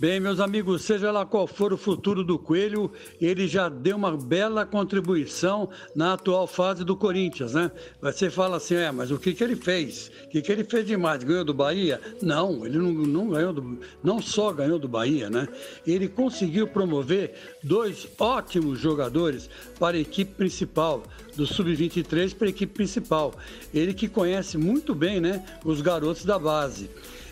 Bem, meus amigos, seja lá qual for o futuro do Coelho, ele já deu uma bela contribuição na atual fase do Corinthians, né? Você fala assim, é, mas o que, que ele fez? O que, que ele fez demais? Ganhou do Bahia? Não, ele não, não ganhou do, não só ganhou do Bahia, né? Ele conseguiu promover dois ótimos jogadores para a equipe principal, do Sub-23 para a equipe principal. Ele que conhece muito bem, né, os garotos da base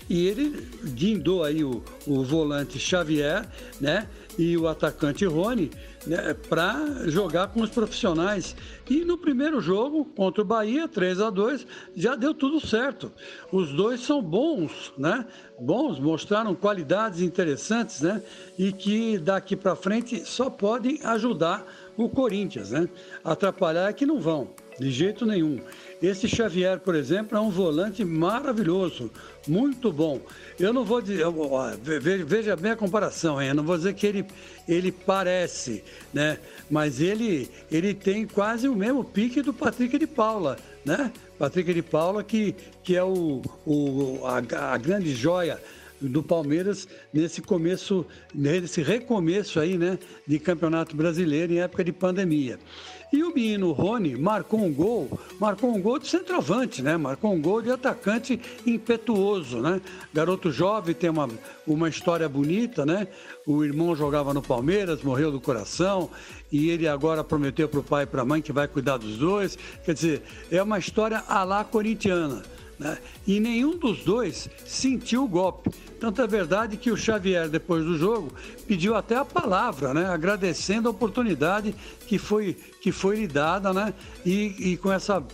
e ele guindou aí o, o volante Xavier, né? E o atacante Rony, né, para jogar com os profissionais. E no primeiro jogo, contra o Bahia, 3 a 2 já deu tudo certo. Os dois são bons, né? Bons, mostraram qualidades interessantes, né? E que daqui para frente só podem ajudar o Corinthians, né? Atrapalhar é que não vão, de jeito nenhum. Esse Xavier, por exemplo, é um volante maravilhoso, muito bom. Eu não vou dizer, veja bem a comparação, hein? eu não vou dizer que ele, ele parece, né? Mas ele, ele tem quase o mesmo pique do Patrick de Paula, né? Patrick de Paula, que, que é o, o, a, a grande joia do Palmeiras nesse começo, nesse recomeço aí, né, de Campeonato Brasileiro em época de pandemia. E o menino Rony marcou um gol, marcou um gol de centroavante, né? Marcou um gol de atacante impetuoso, né? Garoto jovem, tem uma, uma história bonita, né? O irmão jogava no Palmeiras, morreu do coração, e ele agora prometeu para o pai e para a mãe que vai cuidar dos dois. Quer dizer, é uma história la corintiana. Né? E nenhum dos dois sentiu o golpe. Tanto é verdade que o Xavier, depois do jogo, pediu até a palavra, né? agradecendo a oportunidade que foi, que foi lhe dada né? e, e com essa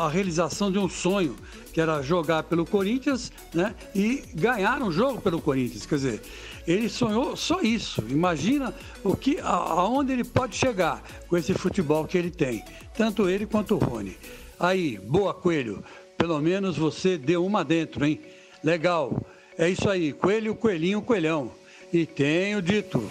a realização de um sonho, que era jogar pelo Corinthians né? e ganhar um jogo pelo Corinthians. Quer dizer, ele sonhou só isso. Imagina o que, aonde ele pode chegar com esse futebol que ele tem, tanto ele quanto o Rony. Aí, boa, Coelho. Pelo menos você deu uma dentro, hein? Legal. É isso aí. Coelho, coelhinho, coelhão. E tenho dito.